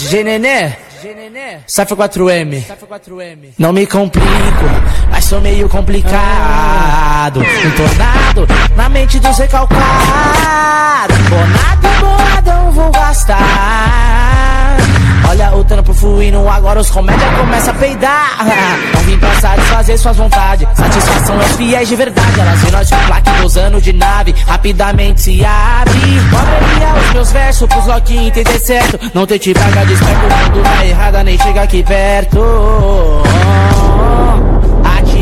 DJ Nenê, Safra 4M. Não me complico, mas sou meio complicado. Um tornado na mente dos recalcados. Bonado, boladão, vou gastar. Olha o trampo fluindo, agora os comédia começa a peidar. Pra satisfazer suas vontades. Satisfação é fiéis de verdade. Elas vê nós com plaque anos de nave. Rapidamente se abre. Poderia os meus versos pros loquinhos entender certo. Não ter te paga de esperto, o mundo tá errada, nem chega aqui perto.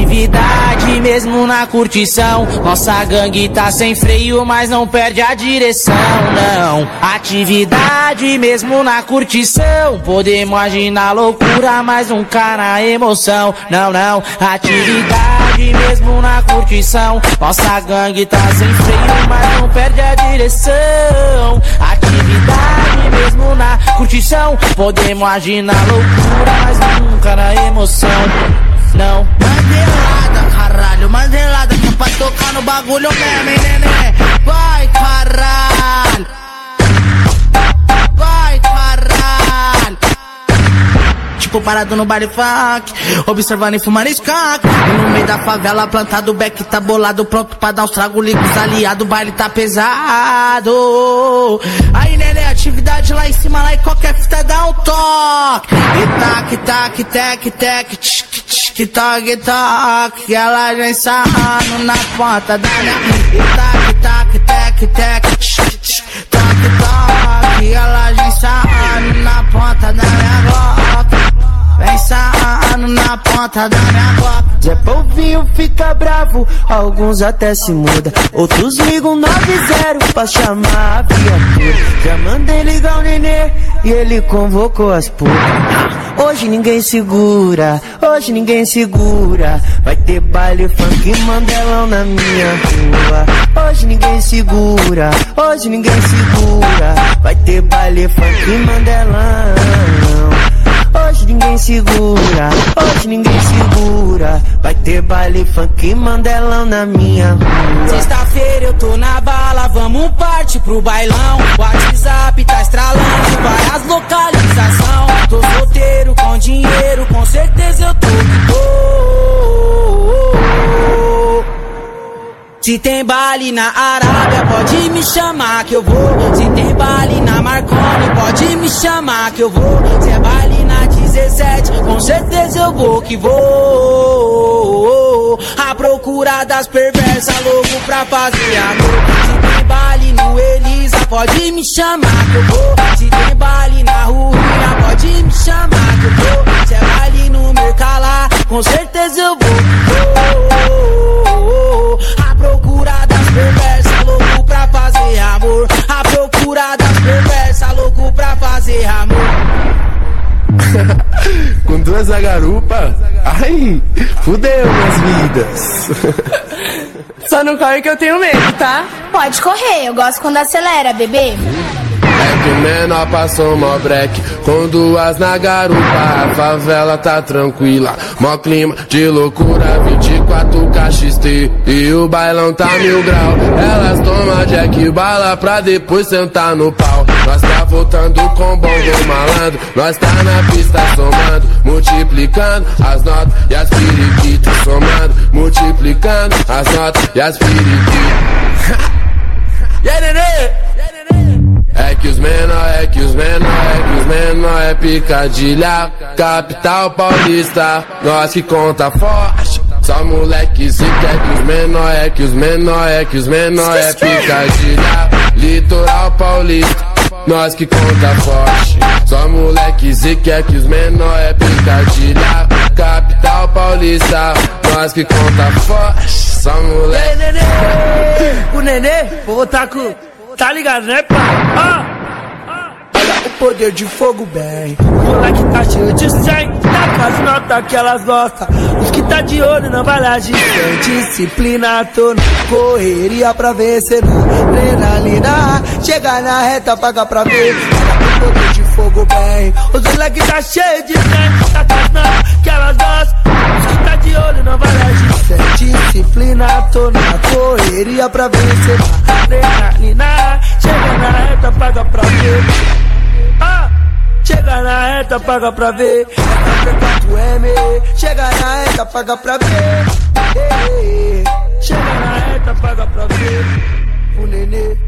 Atividade mesmo na curtição. Nossa gangue tá sem freio, mas não perde a direção, não. Atividade mesmo na curtição. Podemos imaginar loucura, mas nunca na emoção. Não, não. Atividade mesmo na curtição. Nossa gangue tá sem freio, mas não perde a direção. Atividade mesmo na curtição. Podemos imaginar loucura, mas nunca na emoção. Não. Mandelada, caralho, mandelada que é pra tocar no bagulho mesmo, hein, nenê? Vai, caralho! Vai, caralho! Tipo parado no baile funk, observando e fumando skunk. E no meio da favela, plantado, o beck tá bolado, pronto pra dar os tragos, liga os aliados, o baile tá pesado. Aí, nenê, atividade lá em cima, lá e qualquer fita dá um toque. E tac, tac, tec, tec, tch, tch, toque, toque. Ela vem sarrando na ponta da minha. E tac, tac, tec, tec, tch, toque, toque. Ela vem sarrando na ponta da minha boca. Vem sarrando na ponta da minha boca. Zé Polvinho fica bravo, alguns até se muda. Outros ligam 90 pra chamar a viatura. Já mandei ligar o nenê e ele convocou as putas. Hoje ninguém segura, hoje ninguém segura. Vai ter baile funk mandelão na minha rua. Hoje ninguém segura, hoje ninguém segura. Vai ter baile funk mandelão. Hoje ninguém segura, hoje ninguém segura. Vai ter baile funk mandelão na minha rua. Sexta-feira eu tô na bala, vamos partir pro bailão. WhatsApp tá estralando, várias localização. Tô solteiro com dinheiro, com certeza eu tô de boa. Se tem baile na Arábia, pode me chamar que eu vou. Se tem baile na Marconi, pode me chamar que eu vou. Se é baile 17, com certeza eu vou que vou. A procura das perversas, louco pra fazer amor. Se tem baile no Elisa, pode me chamar que eu vou. Se Com duas garupa, ai, fudeu minhas vidas. Só não corre que eu tenho medo, tá? Pode correr, eu gosto quando acelera, bebê. É que o menor passou mó break Com duas na garupa A favela tá tranquila Mó clima de loucura 24 KXT E o bailão tá mil grau Elas tomam jack bala Pra depois sentar no pau Nós tá voltando com bongo malandro. Nós tá na pista somando Multiplicando as notas e as periquitas Somando, multiplicando as notas e as periquitas. Yeah, nenê! É que os menor, é que os menor, é que os menor é picadilha. Capital paulista, nós que conta forte. Só moleque zica, é que os menor, é que os menor, é que os menor é picadilha. Litoral paulista, nós que conta forte. Só moleque zica, é que os menor é picadilha. Capital paulista, nós que conta forte. Só moleque. Nenê, o nenê, vou taco, tá ligado, né, pai? Ah, o poder de fogo bem. Moleque tá cheio de 100, tá com as notas que elas gostam. Os que tá de olho na balagem, sem disciplina, tô na correria pra vencer na adrenalina. Chegar na reta, paga pra ver. Olha o poder de fogo bem. Os moleque tá cheio de 100, tá com as notas que elas gostam. Os que tá de olho na balagem, sem disciplina, tô na correria pra vencer eta paga pra ver. FP4M, chega na eta paga pra ver. Ei. Chega na eta paga pra ver. O nenê.